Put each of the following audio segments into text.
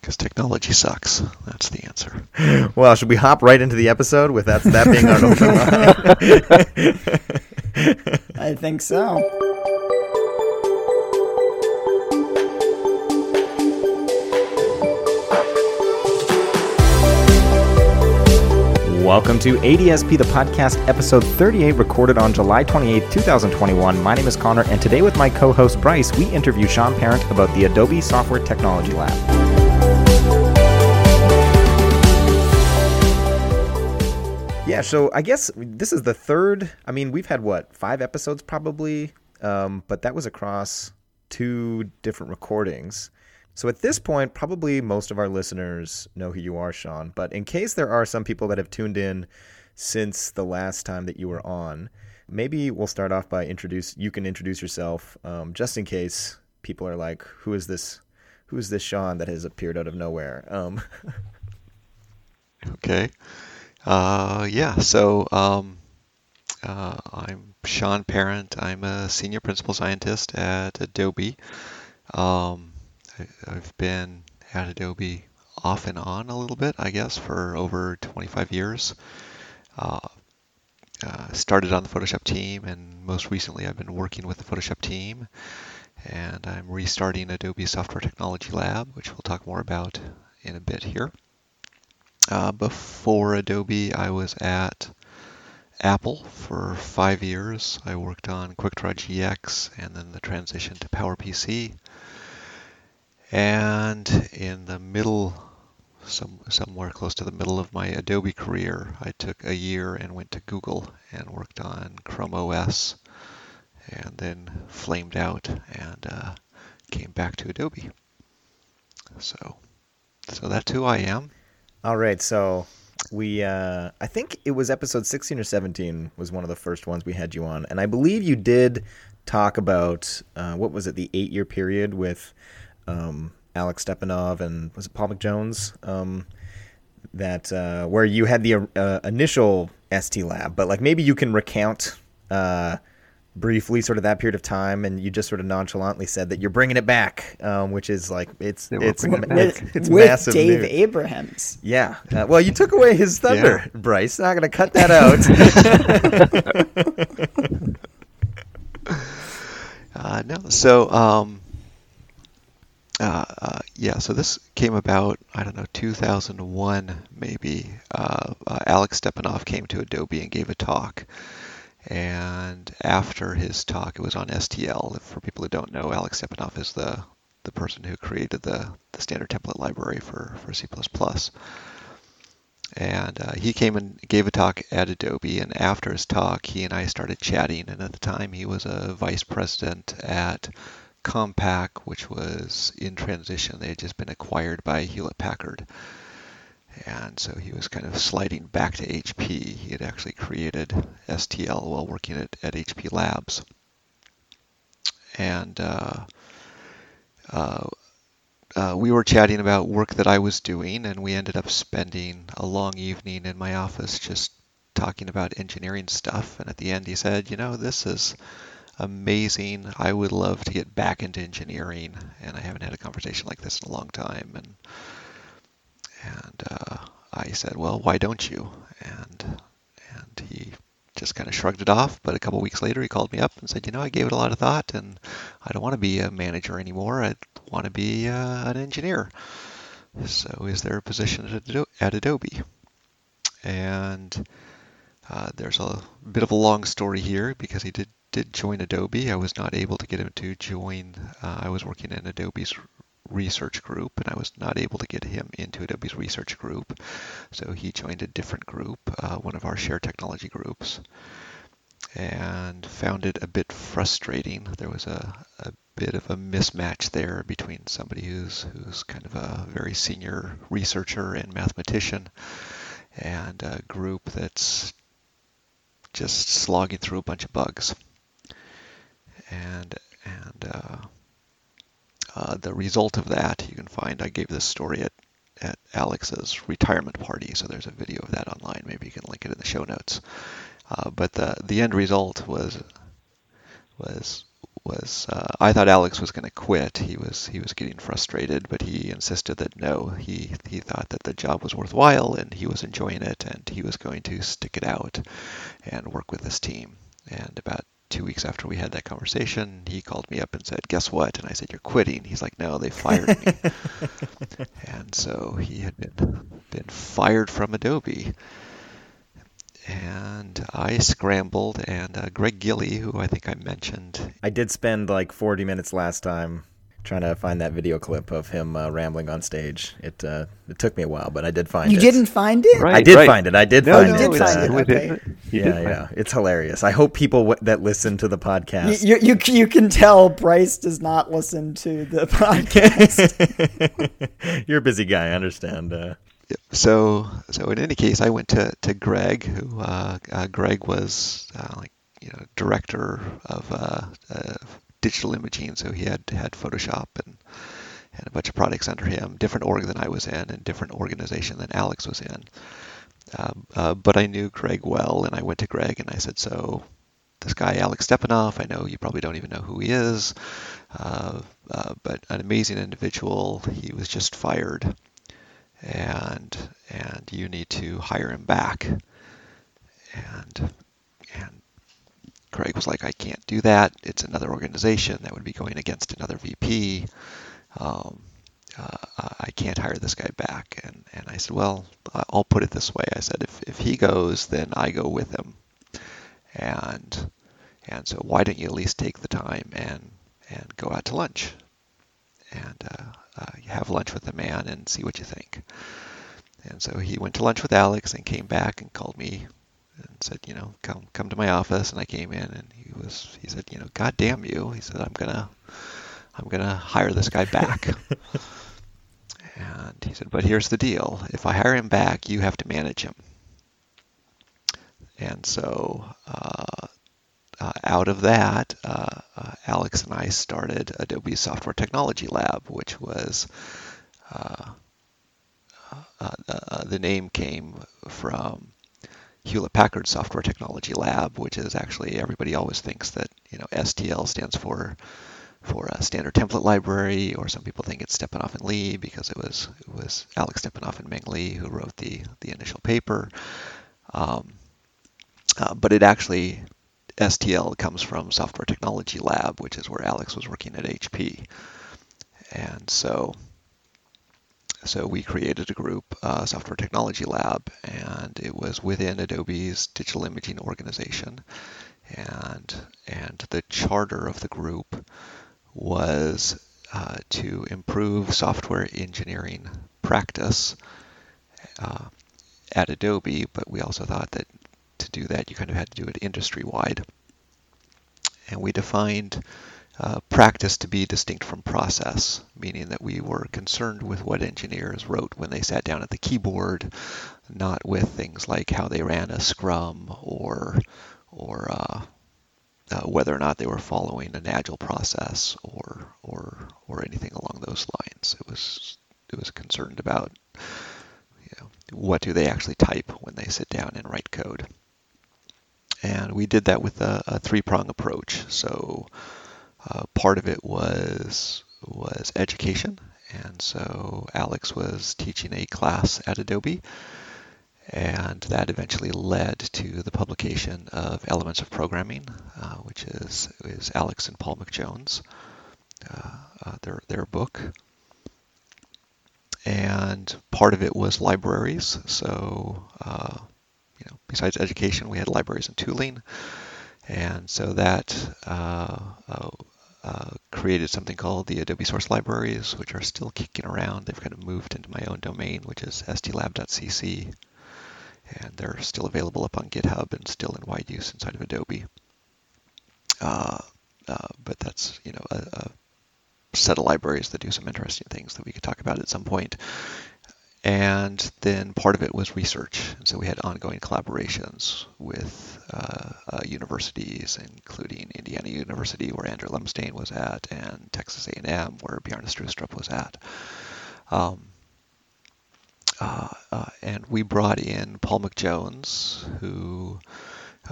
Because technology sucks. That's the answer. Well, should we hop right into the episode with that that being our open line? I think so. Welcome to ADSP, the podcast, episode 38, recorded on July 28, 2021. My name is Connor, and today with my co host Bryce, we interview Sean Parent about the Adobe Software Technology Lab. Yeah, so I guess this is the third. I mean, we've had what, five episodes probably, um, but that was across two different recordings. So at this point, probably most of our listeners know who you are, Sean. But in case there are some people that have tuned in since the last time that you were on, maybe we'll start off by introduce. You can introduce yourself, um, just in case people are like, "Who is this? Who is this Sean that has appeared out of nowhere?" Um, Okay. Uh, yeah, so um, uh, I'm Sean Parent. I'm a senior principal scientist at Adobe. Um, I, I've been at Adobe off and on a little bit, I guess, for over 25 years. Uh, uh, started on the Photoshop team, and most recently I've been working with the Photoshop team. And I'm restarting Adobe Software Technology Lab, which we'll talk more about in a bit here. Uh, before Adobe, I was at Apple for five years. I worked on QuickDraw GX and then the transition to PowerPC. And in the middle, some, somewhere close to the middle of my Adobe career, I took a year and went to Google and worked on Chrome OS and then flamed out and uh, came back to Adobe. So, so that's who I am. All right, so we, uh, I think it was episode 16 or 17 was one of the first ones we had you on, and I believe you did talk about uh, what was it, the eight-year period with um, Alex Stepanov and was it Paul McJones? Um, that uh, where you had the uh, initial ST lab, but like maybe you can recount uh, briefly sort of that period of time, and you just sort of nonchalantly said that you're bringing it back, um, which is like it's it's it it's, it's with massive Dave news. Abrahams. Yeah. Uh, well, you took away his thunder, Yeah. Bryce. Not going to cut that out. Uh, no, so um, uh, uh, yeah, so this came about I don't know 2001 maybe. Uh, uh, Alex Stepanov came to Adobe and gave a talk, and after his talk, it was on STL. For people who don't know, Alex Stepanov is the the person who created the the standard template library for for C++. And uh, he came and gave a talk at Adobe, and after his talk, he and I started chatting. And at the time, he was a vice president at Compaq, which was in transition. They had just been acquired by Hewlett Packard. And so he was kind of sliding back to HP. He had actually created STL while working at, at HP Labs. And uh, uh, uh, we were chatting about work that I was doing, and we ended up spending a long evening in my office just talking about engineering stuff. And at the end, he said, You know, this is amazing. I would love to get back into engineering, and I haven't had a conversation like this in a long time. And and uh, I said, Well, why don't you? And and he just kind of shrugged it off. But a couple weeks later, he called me up and said, You know, I gave it a lot of thought, and I don't want to be a manager anymore. I want to be uh, an engineer. So, is there a position at, Adobe? And uh, there's a bit of a long story here because he did did join Adobe. I was not able to get him to join. Uh, I was working in Adobe's research group, and I was not able to get him into Adobe's research group. So he joined a different group, uh, one of our shared technology groups, and found it a bit frustrating. There was a, a bit of a mismatch there between somebody who's who's kind of a very senior researcher and mathematician, and a group that's just slogging through a bunch of bugs. And and uh, uh, the result of that, you can find. I gave this story at at Alex's retirement party, so there's a video of that online. Maybe you can link it in the show notes. Uh, but the the end result was was was uh, I thought Alex was going to quit. He was he was getting frustrated, but he insisted that no, he he thought that the job was worthwhile and he was enjoying it and he was going to stick it out and work with this team. And about two weeks after we had that conversation, he called me up and said, "Guess what?" And I said, "You're quitting." He's like, "No, they fired me." and so he had been been fired from Adobe and I scrambled, and uh, Greg Gilley, who I think I mentioned. I did spend like 40 minutes last time trying to find that video clip of him uh, rambling on stage. It uh, it took me a while, but I did find you it. You didn't find it? Right, I did right. find it. I did no, find no, it. You did find it. Okay. yeah, yeah. It's hilarious. I hope people w- that listen to the podcast. You, you, you can tell Bryce does not listen to the podcast. You're a busy guy. I understand. Uh, so so in any case, I went to, to Greg, who uh, uh, Greg was uh, like you know director of uh, uh, digital imaging, so he had had Photoshop and and a bunch of products under him, different org than I was in, and different organization than Alex was in. Um, uh, but I knew Greg well, and I went to Greg and I said, so this guy Alex Stepanov, I know you probably don't even know who he is, but an amazing individual. He was just fired and and you need to hire him back. And Craig was like, I can't do that. It's another organization that would be going against another VP. Um, uh, I can't hire this guy back. And and I said, well, I'll put it this way. I said, if if he goes, then I go with him. And and so why don't you at least take the time and and go out to lunch? And uh, uh, have lunch with the man and see what you think. And so he went to lunch with Alex and came back and called me and said, you know, come come to my office. And I came in and he was he said, you know, God damn you. He said, I'm gonna I'm gonna hire this guy back. and he said, but here's the deal: if I hire him back, you have to manage him. And so uh, uh, out of that, uh, uh, Alex and I started Adobe Software Technology Lab, which was uh, uh, uh, the name came from Hewlett Packard Software Technology Lab, which is actually everybody always thinks that you know STL stands for for a standard template library, or some people think it's Stepanov and Lee because it was it was Alex Stepanov and Meng Lee who wrote the the initial paper. Um, uh, but it actually STL comes from Software Technology Lab, which is where Alex was working at HP. And so, so we created a group, uh, Software Technology Lab, and it was within Adobe's digital imaging organization. And and the charter of the group was uh, to improve software engineering practice uh, at Adobe, but we also thought that to do that, you kind of had to do it industry wide. And we defined uh, practice to be distinct from process, meaning that we were concerned with what engineers wrote when they sat down at the keyboard, not with things like how they ran a Scrum or or uh, uh, whether or not they were following an agile process or or or anything along those lines. It was it was concerned about you know, what do they actually type when they sit down and write code and we did that with a, a three-prong approach. So uh, part of it was was education, and so Alex was teaching a class at Adobe, and that eventually led to the publication of Elements of Programming, uh, which is is Alex and Paul McJones, uh, uh their their book. And part of it was libraries, so uh, you know, besides education, we had libraries and tooling. And so that uh, uh, uh, created something called the Adobe Source Libraries, which are still kicking around. They've kind of moved into my own domain, which is stlab.cc. And they're still available up on GitHub and still in wide use inside of Adobe. Uh, uh, but that's, you know, a, a set of libraries that do some interesting things that we could talk about at some point and then part of it was research. So we had ongoing collaborations with uh, uh, universities, including Indiana University, where Andrew Lumsdaine was at, and Texas A&M, where Bjarne Stroustrup was at. Um, uh, uh, and we brought in Paul McJones, who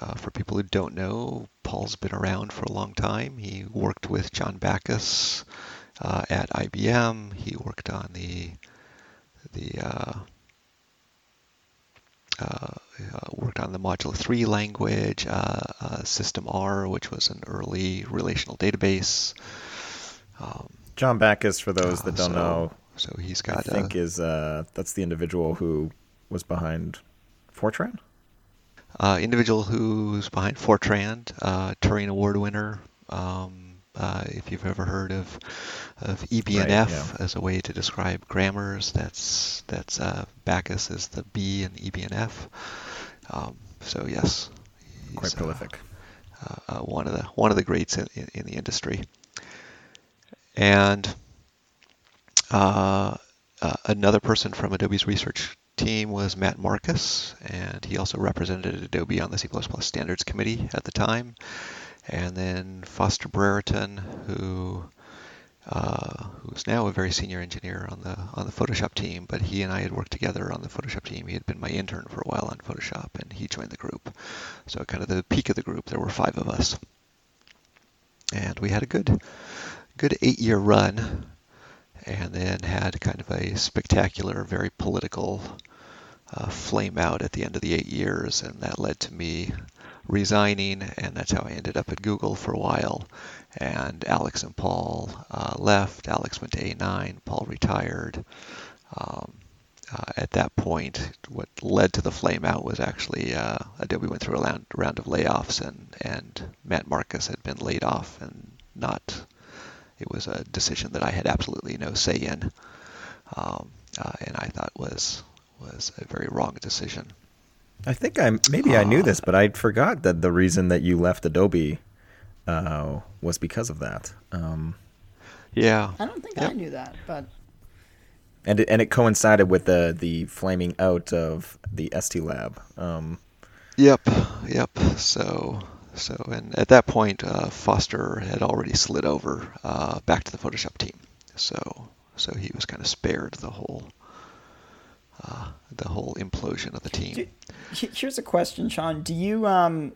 Uh, for people who don't know, Paul's been around for a long time. He worked with John Backus uh, at IBM. He worked on the the uh, uh, uh, worked on the Modula 3 language, uh, System R, which was an early relational database. Um, John Backus, for those that don't so, know, so he's got. I think is that's the individual who was behind Fortran. individual who's behind Fortran, Turing Award winner. Um, uh, if you've ever heard of of EBNF right, yeah. as a way to describe grammars, that's that's uh, Backus is the B in EBNF. Um, so yes, quite uh, prolific. Uh, uh, one of the one of the greats in, in, in the industry. And another person from Adobe's research team was Matt Marcus, and he also represented Adobe on the C++ Standards Committee at the time and then Foster Brereton, who uh, who's now a very senior engineer on the on the Photoshop team, but he and I had worked together on the Photoshop team. He had been my intern for a while on Photoshop, and he joined the group. So kind of the peak of the group, there were five of us, and we had a good good eight year run, and then had kind of a spectacular, very political uh, flame out at the end of the eight years, and that led to me resigning, and that's how I ended up at Google for a while. And Alex and Paul uh, left. Alex went to A9. Paul retired. Um, uh, at that point, what led to the flame out was actually uh, Adobe went through a round, round of layoffs, and and Matt Marcus had been laid off, and not. It was a decision that I had absolutely no say in, um, uh, and I thought was was a very wrong decision. I think I maybe uh, I knew this, but I forgot that the reason that you left Adobe uh, was because of that. Um, yeah, I don't think yep. I knew that, but and it, and it coincided with the the flaming out of the ST Lab. Um, yep, yep. So so and at that point, uh, Foster had already slid over uh, back to the Photoshop team. So so he was kind of spared the whole uh, the whole implosion of the team. Here's a question, Sean. Do you um,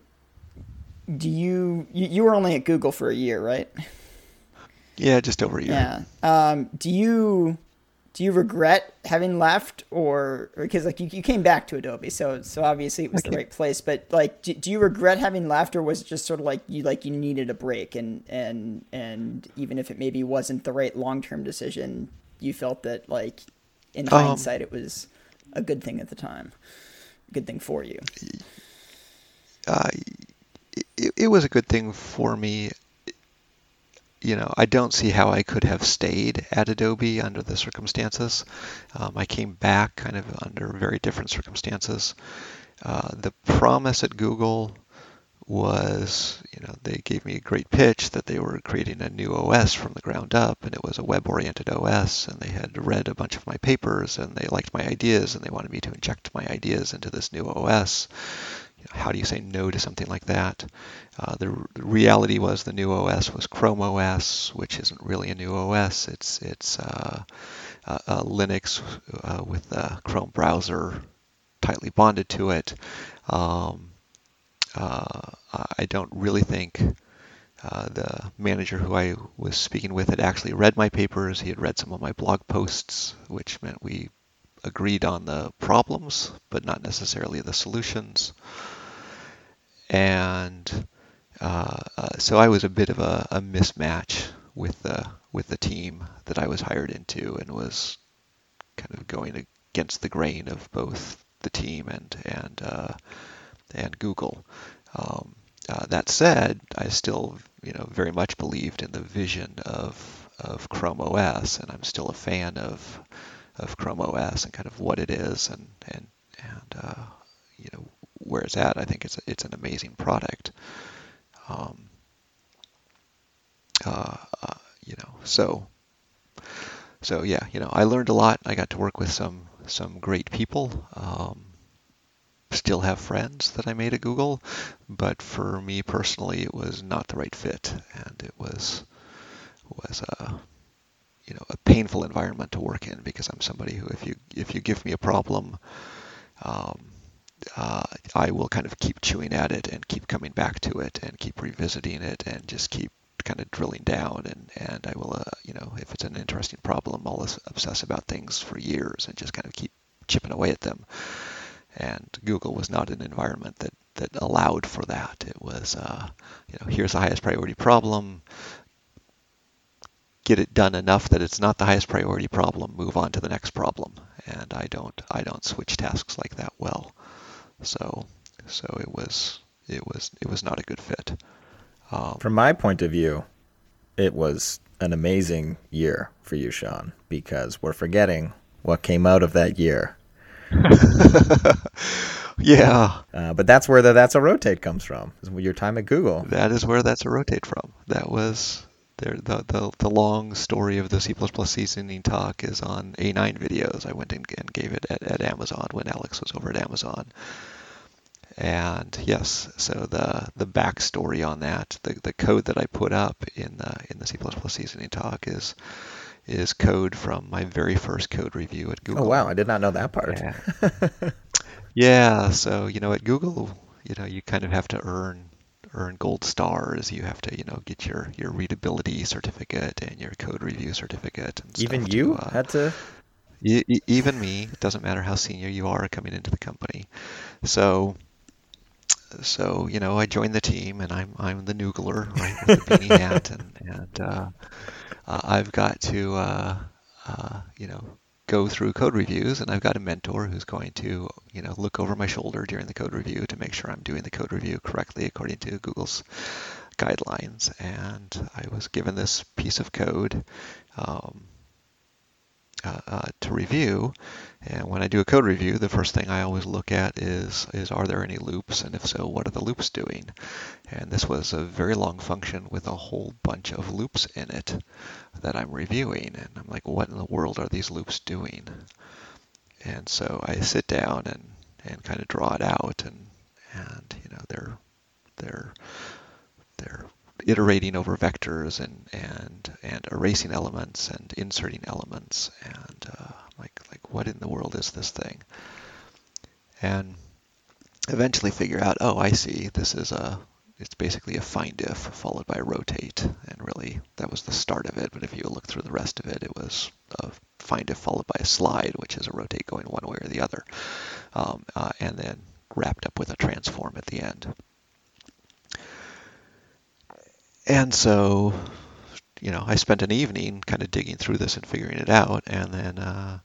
do you, you you were only at Google for a year, right? Yeah, just over a year. Yeah. Um, do you do you regret having left, or because like you, you came back to Adobe, so so obviously it was okay. the right place. But like, do, do you regret having left, or was it just sort of like you like you needed a break, and and and even if it maybe wasn't the right long term decision, you felt that like in um, hindsight it was a good thing at the time good thing for you? Uh, it, it was a good thing for me. You know, I don't see how I could have stayed at Adobe under the circumstances. Um, I came back kind of under very different circumstances. Uh, the promise at Google was, you know, they gave me a great pitch that they were creating a new OS from the ground up, and it was a web-oriented OS, and they had read a bunch of my papers, and they liked my ideas, and they wanted me to inject my ideas into this new OS. How do you say no to something like that? Uh, the, the, reality was the new OS was Chrome OS, which isn't really a new OS. It's it's uh, Linux uh, with the Chrome browser tightly bonded to it. Um, uh, I don't really think uh, the manager who I was speaking with had actually read my papers. He had read some of my blog posts, which meant we agreed on the problems, but not necessarily the solutions. And uh, uh, so I was a bit of a, a, mismatch with the with the team that I was hired into, and was kind of going against the grain of both the team and and uh, and Google. Um, uh, that said, I still, you know, very much believed in the vision of of Chrome OS, and I'm still a fan of of Chrome OS and kind of what it is and and and uh, you know where it's at. I think it's it's an amazing product. Um, uh, uh, you know, so so yeah, you know, I learned a lot. I got to work with some some great people. Um, still have friends that I made at Google, but for me personally, it was not the right fit, and it was was a you know a painful environment to work in because I'm somebody who if you if you give me a problem, um, uh, I will kind of keep chewing at it and keep coming back to it and keep revisiting it and just keep kind of drilling down. And and I will uh, you know if it's an interesting problem I'll obsess about things for years and just kind of keep chipping away at them and Google was not an environment that that allowed for that. It was uh, you know here's the highest priority problem. Get it done enough that it's not the highest priority problem move on to the next problem. And I don't I don't switch tasks like that well. So so it was it was it was not a good fit. Um, From my point of view, it was an amazing year for you, Sean, because we're forgetting what came out of that year. yeah. Uh, but that's where the That's a Rotate comes from, your time at Google. That is where That's a Rotate from. That was there, the, the, the long story of the C++ seasoning talk is on A9 videos. I went and, and gave it at, at Amazon when Alex was over at Amazon. And yes, so the the backstory on that, the, the code that I put up in the in the C++ seasoning talk is is code from my very first code review at Google. Oh wow, I did not know that part. Yeah. yeah, so you know at Google, you know you kind of have to earn earn gold stars. You have to you know get your your readability certificate and your code review certificate. And Even you to, uh, had to. even me, it doesn't matter how senior you are coming into the company. So so you know, I joined the team, and I'm I'm the noogler, right, with the beanie hat, and and uh, uh, I've got to uh, uh, you know go through code reviews, and I've got a mentor who's going to you know look over my shoulder during the code review to make sure I'm doing the code review correctly according to Google's guidelines. And I was given this piece of code. Um, uh, uh, to review. And when I do a code review, the first thing I always look at is, is are there any loops? And if so, what are the loops doing? And this was a very long function with a whole bunch of loops in it that I'm reviewing. And I'm like, what in the world are these loops doing? And so I sit down and, and kind of draw it out and, and you know, they're, they're, they're iterating over vectors and and and erasing elements and inserting elements and uh, like like what in the world is this thing? And eventually figure out, oh, I see. This is a it's basically a find if followed by rotate, and really that was the start of it. But if you look through the rest of it, it was a find if followed by a slide, which is a rotate going one way or the other, um, uh, and then wrapped up with a transform at the end. And so, you know, I spent an evening kind of digging through this and figuring it out, and then uh,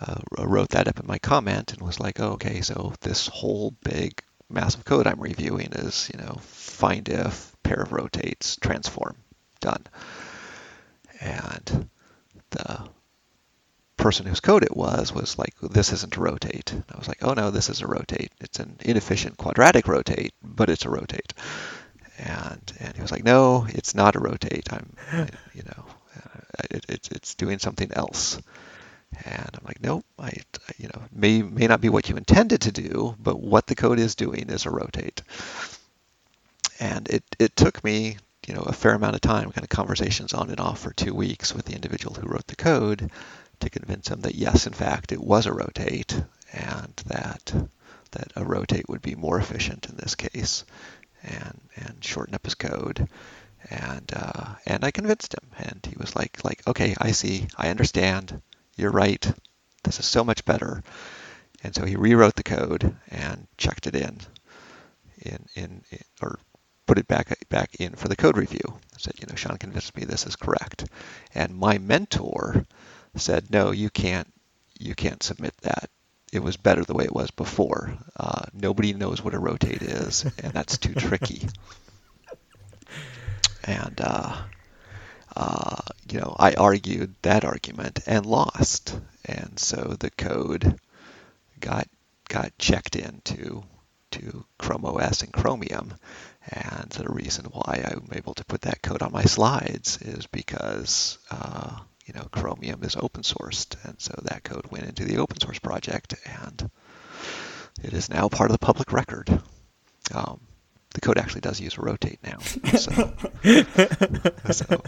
uh, wrote that up in my comment and was like, oh, okay, so this whole big massive code I'm reviewing is, you know, find if, pair of rotates, transform, done. And the person whose code it was was like, this isn't a rotate. I was like, oh no, this is a rotate. It's an inefficient quadratic rotate, but it's a rotate and and he was like, no, it's not a rotate. I'm, you know, uh, it, it's it's doing something else. And I'm like, nope, I, you know, may may not be what you intended to do, but what the code is doing is a rotate. And it it took me, you know, a fair amount of time, kind of conversations on and off for two weeks with the individual who wrote the code, to convince him that yes, in fact, it was a rotate, and that that a rotate would be more efficient in this case and and shorten up his code. And uh, and I convinced him. And he was like like okay I see. I understand. You're right. This is so much better. And so he rewrote the code and checked it in in in, in or put it back back in for the code review. I said you know Sean convinced me this is correct. And my mentor said no you can't you can't submit that it was better the way it was before. Uh, nobody knows what a rotate is, and that's too tricky. And uh, uh, you know, I argued that argument and lost, and so the code got got checked into to Chrome OS and Chromium. And the reason why I'm able to put that code on my slides is because uh, you know, Chromium is open sourced, and so that code went into the open source project, and it is now part of the public record. Um, the code actually does use rotate now. So, so.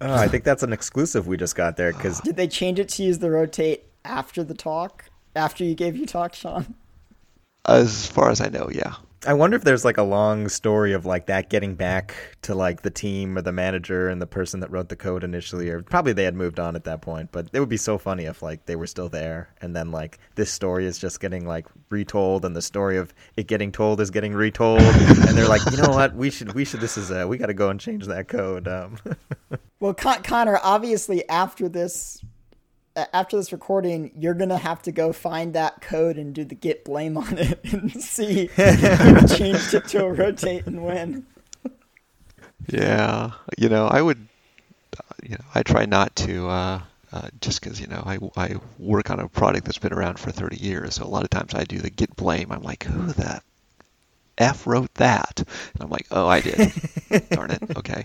oh, I think that's an exclusive we just got there. Because did they change it to use the rotate after the talk? after you gave your talk, Sean? As far as I know, yeah. I wonder if there's like a long story of like that getting back to like the team or the manager and the person that wrote the code initially, or probably they had moved on at that point. But it would be so funny if like they were still there, and then like this story is just getting like retold, and the story of it getting told is getting retold, and they're like, you know what, we should we should this is uh, we got to go and change that code. Um. well, Con- Connor, obviously after this after this recording, you're gonna have to go find that code and do the git blame on it and see who changed it to a rotate and win. Yeah, you know, I would, you know, I try not to, uh, uh, just because you know I, I work on a product that's been around for 30 years, so a lot of times I do the git blame. I'm like, who the f wrote that? And I'm like, oh, I did. Darn it. Okay.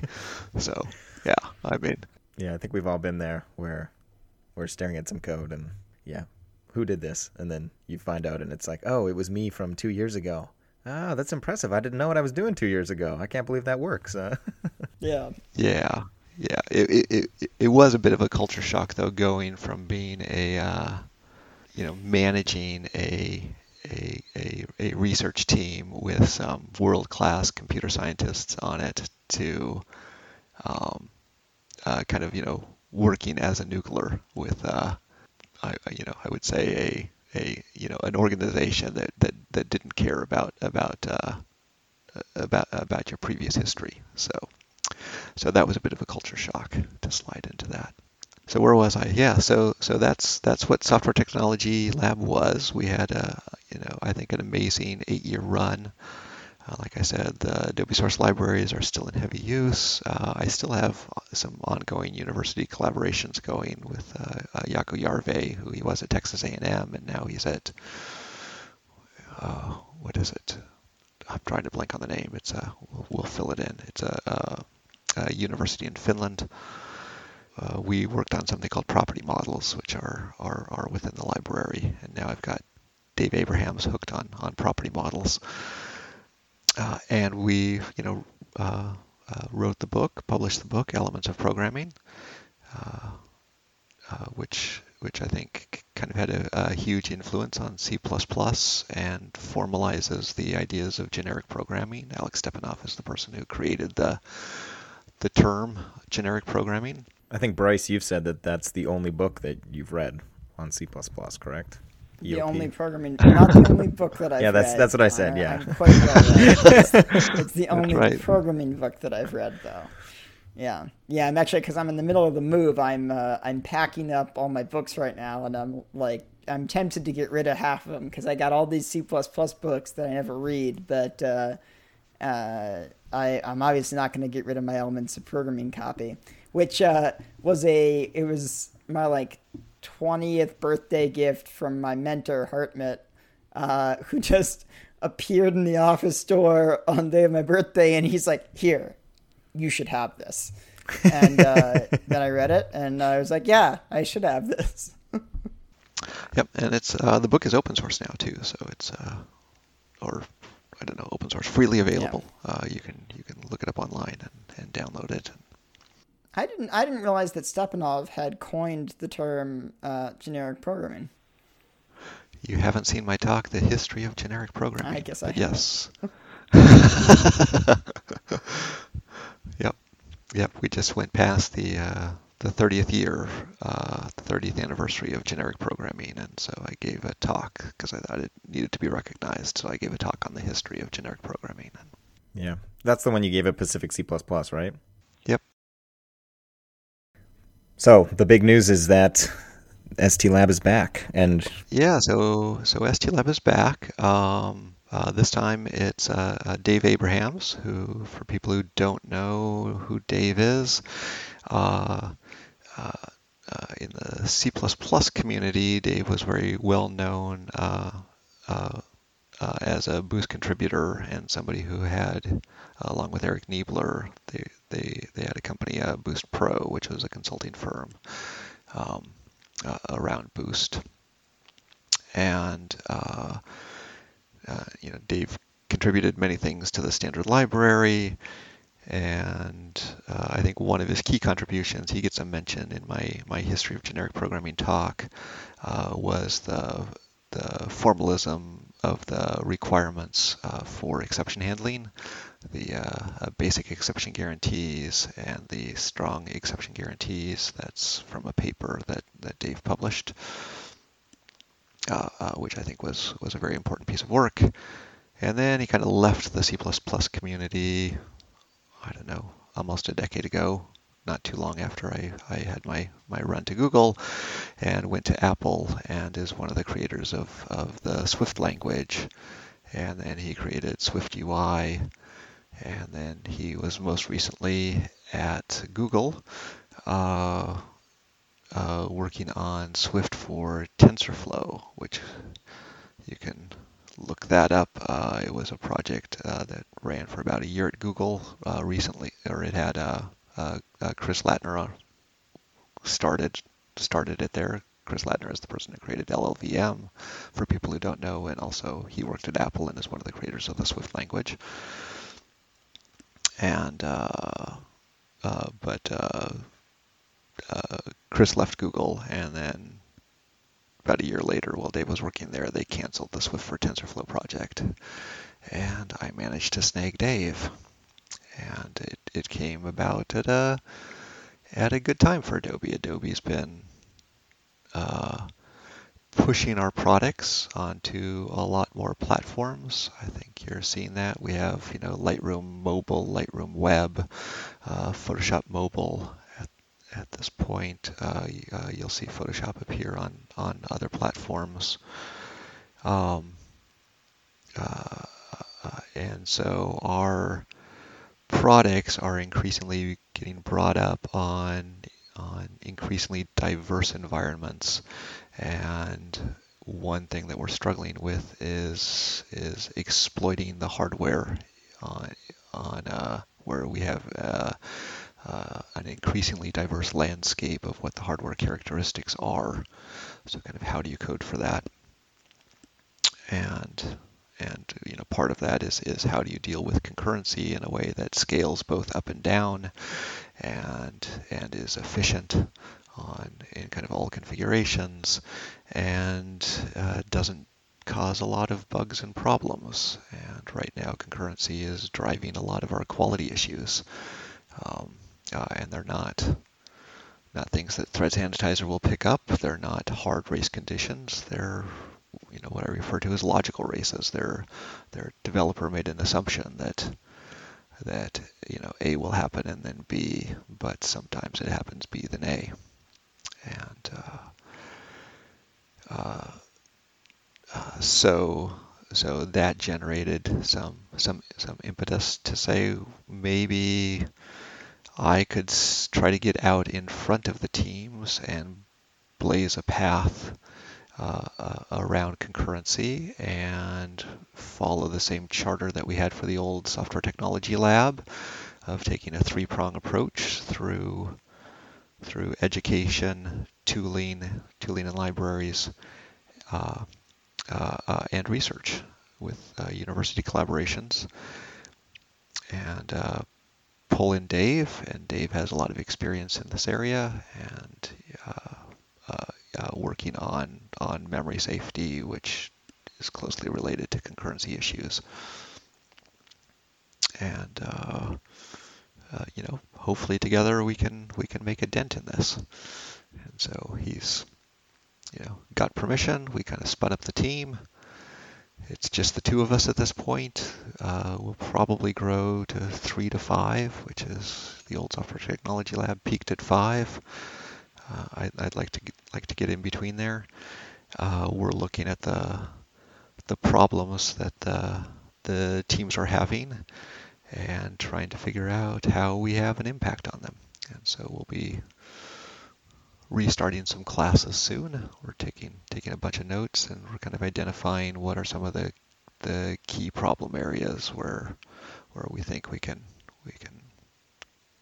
So yeah, I mean. Yeah, I think we've all been there where we're staring at some code and yeah, who did this? And then you find out and it's like, oh, it was me from two years ago. Ah, that's impressive. I didn't know what I was doing two years ago. I can't believe that works. Uh, yeah. Yeah. Yeah. It, it, it, it was a bit of a culture shock though, going from being a, uh, you know, managing a, a, a, a research team with some world class computer scientists on it to, um, uh, kind of, you know, working as a noogler with, uh, I, you know, I would say a, a you know an organization that, that, that didn't care about about uh, about about your previous history. So so that was a bit of a culture shock to slide into that. So where was I? Yeah, so so that's that's what Software Technology Lab was. We had a you know I think an amazing eight-year run. Uh, like I said, the Adobe source libraries are still in heavy use. Uh, I still have some ongoing university collaborations going with uh, uh Jaakko Järvi, who he was at Texas A&M, and now he's at uh, what is it? I'm trying to blank on the name. It's a we'll, we'll fill it in. It's a, a, a university in Finland. Uh, we worked on something called property models, which are, are are within the library, and now I've got Dave Abrahams hooked on on property models uh, and we, you know, uh, uh, wrote the book, published the book, Elements of Programming, uh, uh, which which I think kind of had a, a, huge influence on C++ and formalizes the ideas of generic programming. Alex Stepanov is the person who created the the term generic programming. I think Bryce, you've said that that's the only book that you've read on C++, correct? The only programming, not the only book that I've yeah, that's read. that's what I said. yeah, I'm quite it's, it's, the only right. programming book that I've read, though. Yeah, yeah. I'm actually because I'm in the middle of the move. I'm uh, I'm packing up all my books right now, and I'm like I'm tempted to get rid of half of them because I got all these C books that I never read, but. Uh, uh, I, I'm obviously not going to get rid of my Elements of Programming copy, which uh, was a it was my like 20th birthday gift from my mentor, Hartmut, uh, who just appeared in the office door on the day of my birthday. And he's like, Here, you should have this. And uh, then I read it and I was like, Yeah, I should have this. yep. And it's uh, the book is open source now, too. So it's, uh, or I don't know, open source, freely available. Yeah. Uh, you can you can look it up online and, and download it. And, I didn't. I didn't realize that Stepanov had coined the term uh, generic programming. You haven't seen my talk, "The History of Generic Programming." I guess I. Yes. yep. Yep. We just went past the uh, the 30th year, uh, the 30th anniversary of generic programming, and so I gave a talk because I thought it needed to be recognized. So I gave a talk on the history of generic programming. Yeah, that's the one you gave at Pacific C++, right? Yep. So the big news is that ST Lab is back, and yeah, so so ST Lab is back. Um, uh, this time it's uh, uh, Dave Abrahams, who, for people who don't know who Dave is, uh, uh, uh, in the C++ community, Dave was very well known as a Boost contributor and somebody who had, along with Eric Niebler, they, they, they had a company, uh, Boost Pro, which was a consulting firm um, uh, around Boost. And, uh, uh, you know, Dave contributed many things to the standard library. And uh, I think one of his key contributions, he gets a mention in my, my history of generic programming talk, uh, was the the formalism of the requirements for exception handling, the uh, basic exception guarantees, and the strong exception guarantees. That's from a paper that, that Dave published, uh, uh, which I think was, was a very important piece of work. And then he kind of left the C++ community, I don't know, almost a decade ago, not too long after I, I had my, my run to Google and went to Apple and is one of the creators of, of the Swift language. And then he created Swift UI. And then he was most recently at Google uh, uh, working on Swift for TensorFlow, which you can look that up. Uh, it was a project uh, that ran for about a year at Google uh, recently, or it had uh, Chris Lattner started started it there. Chris Lattner is the person who created LLVM, for people who don't know, and also he worked at Apple and is one of the creators of the Swift language. And uh, uh, but uh, Chris left Google, and then about a year later, while Dave was working there, they canceled the Swift for TensorFlow project. And I managed to snag Dave. And it, it came about at a, at a good time for Adobe. Adobe's been uh, pushing our products onto a lot more platforms. I think you're seeing that. We have, you know, Lightroom Mobile, Lightroom Web, uh, Photoshop Mobile, at this point. Uh, uh, you'll see Photoshop appear on, on other platforms. Um, uh, and so our products are increasingly getting brought up on on increasingly diverse environments and one thing that we're struggling with is is exploiting the hardware on on uh, where we have uh, uh, an increasingly diverse landscape of what the hardware characteristics are. So kind of how do you code for that? And and you know part of that is is how do you deal with concurrency in a way that scales both up and down and and is efficient on in kind of all configurations and uh, doesn't cause a lot of bugs and problems and right now concurrency is driving a lot of our quality issues um, uh, and they're not not things that thread sanitizer will pick up. They're not hard race conditions. They're you know what I refer to as logical races. They're their developer made an assumption that that you know A will happen and then B, but sometimes it happens B then A, and uh, uh, uh, so so that generated some some some impetus to say maybe I could try to get out in front of the teams and blaze a path uh, uh, around concurrency and follow the same charter that we had for the old software technology lab of taking a three-prong approach through through education, tooling, tooling and libraries, uh, uh, uh and research with uh, university collaborations. And pull in Dave, and Dave has a lot of experience in this area and uh, working on on memory safety, which is closely related to concurrency issues. And uh, uh, you know, hopefully together we can we can make a dent in this. And so he's you know got permission. We kind of spun up the team it's just the two of us at this point. Uh, we'll probably grow to three to five, which is the old software technology lab peaked at five. Uh, I, would like to like to get in between there. Uh, we're looking at the the problems that the the teams are having and trying to figure out how we have an impact on them. And so we'll be restarting some classes soon. We're taking taking a bunch of notes and we're kind of identifying what are some of the the key problem areas where where we think we can we can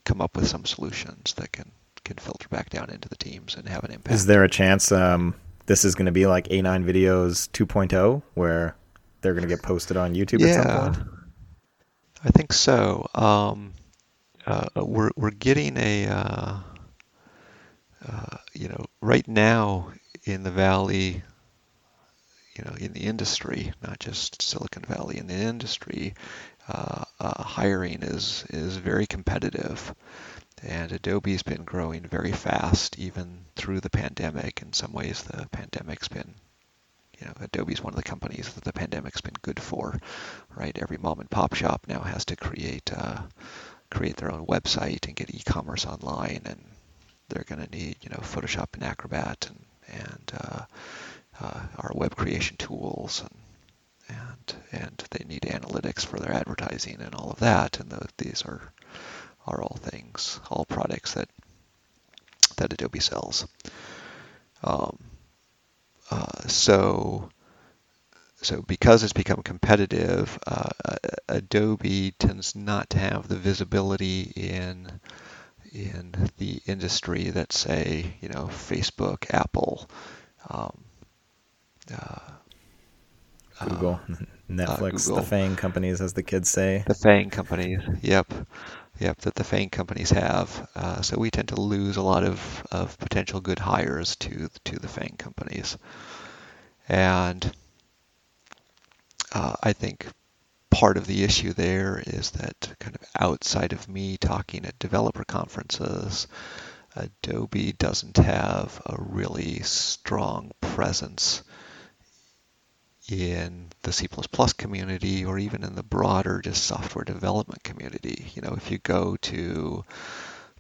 come up with some solutions that can can filter back down into the teams and have an impact. Is there a chance um, this is going to be like A9 Videos 2.0 where they're going to get posted on YouTube yeah, at some point? I think so. Um, uh, we're we're getting a uh, uh, you know, right now in the valley, you know, in the industry, not just Silicon Valley, in the industry, uh, uh, hiring is is very competitive, and Adobe's been growing very fast, even through the pandemic. In some ways, the pandemic's been you know, Adobe's one of the companies that the pandemic's been good for, right? Every mom and pop shop now has to create uh, create their own website and get e-commerce online, and they're going to need you know Photoshop and Acrobat and and uh, uh, our web creation tools and and and they need analytics for their advertising and all of that, and the, these are are all things, all products that that Adobe sells. Um, uh, so so because it's become competitive, uh, Adobe tends not to have the visibility in in the industry that say you know Facebook, Apple, um, uh, Google, uh, Netflix, Google, the FANG companies, as the kids say. The FANG companies, yep, yep, that the FANG companies have. Uh, so we tend to lose a lot of, of potential good hires to to the FANG companies, and uh, I think part of the issue there is that kind of outside of me talking at developer conferences, Adobe doesn't have a really strong presence in the C++ community or even in the broader just software development community. You know, if you go to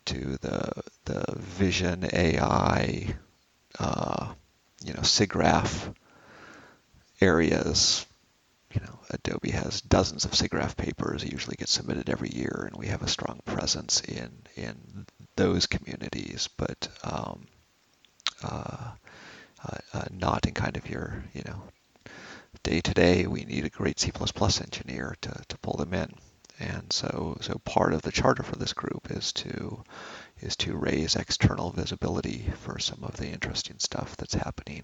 to the the Vision AI, uh, you know, SIGGRAPH areas, you know, Adobe has dozens of SIGGRAPH papers usually get submitted every year, and we have a strong presence in in those communities, but um, uh, uh, uh, not in kind of your, you know, day to day. We need a great C++ engineer to, to pull them in, and so so part of the charter for this group is to is to raise external visibility for some of the interesting stuff that's happening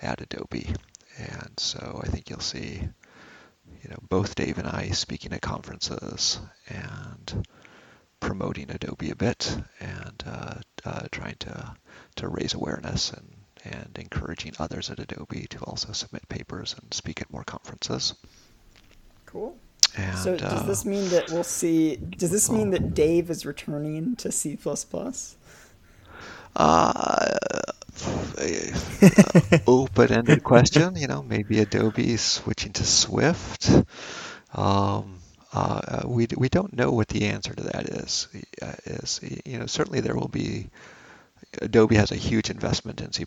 at Adobe. And so I think you'll see you know, both Dave and I speaking at conferences and promoting Adobe a bit and uh, uh, trying to to raise awareness and and encouraging others at Adobe to also submit papers and speak at more conferences. Cool. And, so does uh, this mean that we'll see? Does this mean that Dave is returning to C++? Uh, open-ended question. You know, maybe Adobe switching to Swift. Um, uh, we we don't know what the answer to that is. Uh, is you know certainly there will be. Adobe has a huge investment in C++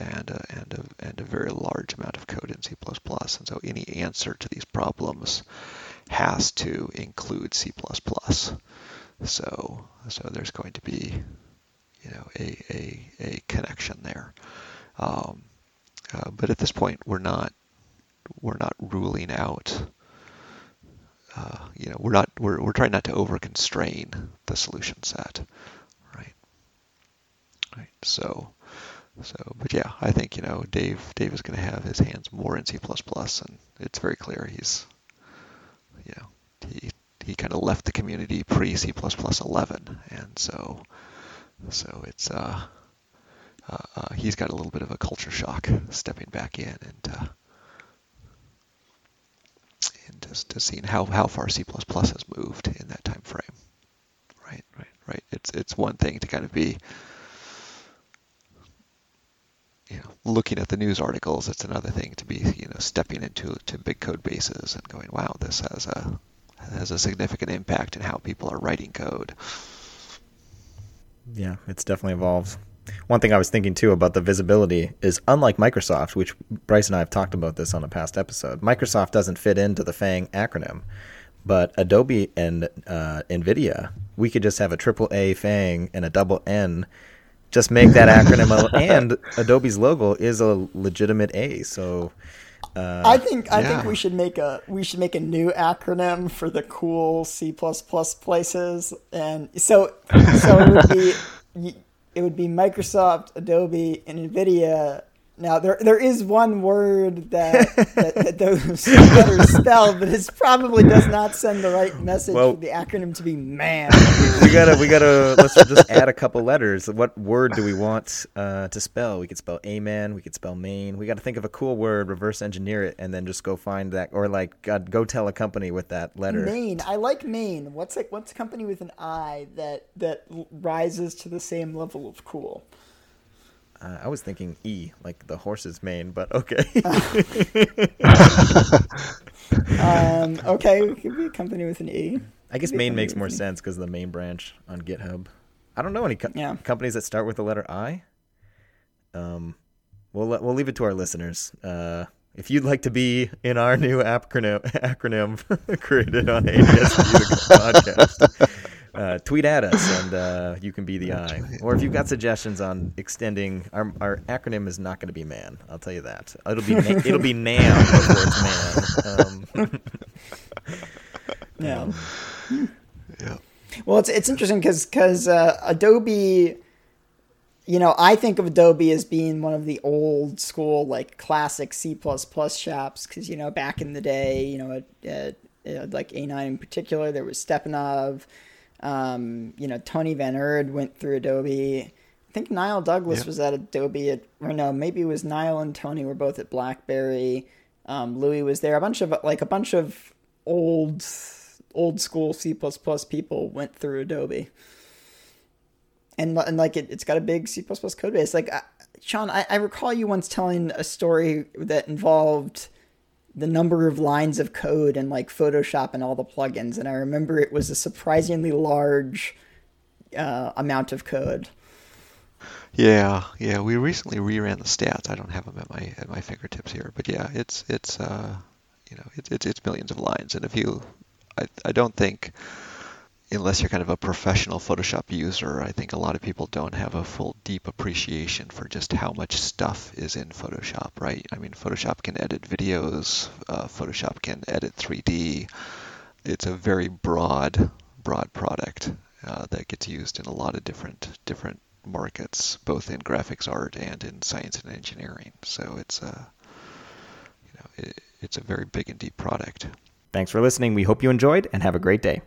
and a, and a, and a very large amount of code in C++, and so any answer to these problems has to include C++. So so there's going to be you know a a, a connection there. Um, uh, but at this point, we're not we're not ruling out. Uh, you know, we're not we're we're trying not to over constrain the solution set? Right. So, so, but yeah, I think you know Dave Dave is going to have his hands more in C++, and it's very clear he's, you know, he he kind of left the community pre C++ 11, and so so it's uh, uh, uh, he's got a little bit of a culture shock stepping back in and uh, and just, just seeing how, how far C++ has moved in that time frame. Right, right, right. It's it's one thing to kind of be you know looking at the news articles. It's another thing to be you know stepping into to big code bases and going, wow, this has a has a significant impact in how people are writing code yeah, it's definitely evolved. One thing I was thinking too about the visibility is unlike Microsoft, which Bryce and I have talked about this on a past episode, Microsoft doesn't fit into the FANG acronym. But Adobe and uh, NVIDIA, we could just have a triple A FANG and a double N, just make that acronym. and Adobe's logo is a legitimate A. So uh, I think I yeah. think we should make a we should make a new acronym for the cool C places, and so so it would be it would be Microsoft, Adobe, and Nvidia Now there there is one word that, that, that those letters spell, but it probably does not send the right message Well- for the acronym to be man. we gotta we gotta let's just add a couple letters. What word do we want uh, to spell? We could spell amen. We could spell main. We got to think of a cool word, reverse engineer it, and then just go find that, or like God, go tell a company with that letter. Maine. I like Maine. What's like what's a company with an I that that rises to the same level of cool? Uh, I was thinking E, like the horse's mane, but okay. Um, okay, it could be a company with an E. I guess main makes more sense because the main branch on GitHub. I don't know any co- Yeah. companies that start with the letter I. Um, we'll we'll leave it to our listeners. Uh, if you'd like to be in our new acronym acronym created on ADSP podcast, uh, tweet at us and uh, you can be the I. Or if you've got suggestions on extending our our acronym is not going to be man. I'll tell you that. It'll be na- it'll be NAM before it's man. Um, Yeah. Yeah. Well, it's it's interesting because uh, Adobe, you know, I think of Adobe as being one of the old school like classic C shops because you know back in the day, you know, at, at, like A9 in particular, there was Stepanov. Um, you know, Tony Van Eerd went through Adobe. I think Niall Douglas Yeah. was at Adobe at, or no, maybe it was Niall and Tony were both at BlackBerry. Um, Louis was there. A bunch of like a bunch of old, old school C people went through Adobe. And, and like it, it's got a big C code base. Like uh, Sean, I, I recall you once telling a story that involved the number of lines of code and like Photoshop and all the plugins, and I remember it was a surprisingly large uh, amount of code. Yeah, yeah. We recently reran the stats. I don't have them at my at my fingertips here, but yeah, it's it's uh, you know it's it's it's millions of lines. And if you, I I don't think, unless you're kind of a professional Photoshop user, I think a lot of people don't have a full deep appreciation for just how much stuff is in Photoshop, right? I mean, Photoshop can edit videos. Uh, Photoshop can edit 3D. It's a very broad broad product uh, that gets used in a lot of different different markets, both in graphics art and in science and engineering. So it's a, you know, it, it's a very big and deep product. Thanks for listening. We hope you enjoyed and have a great day.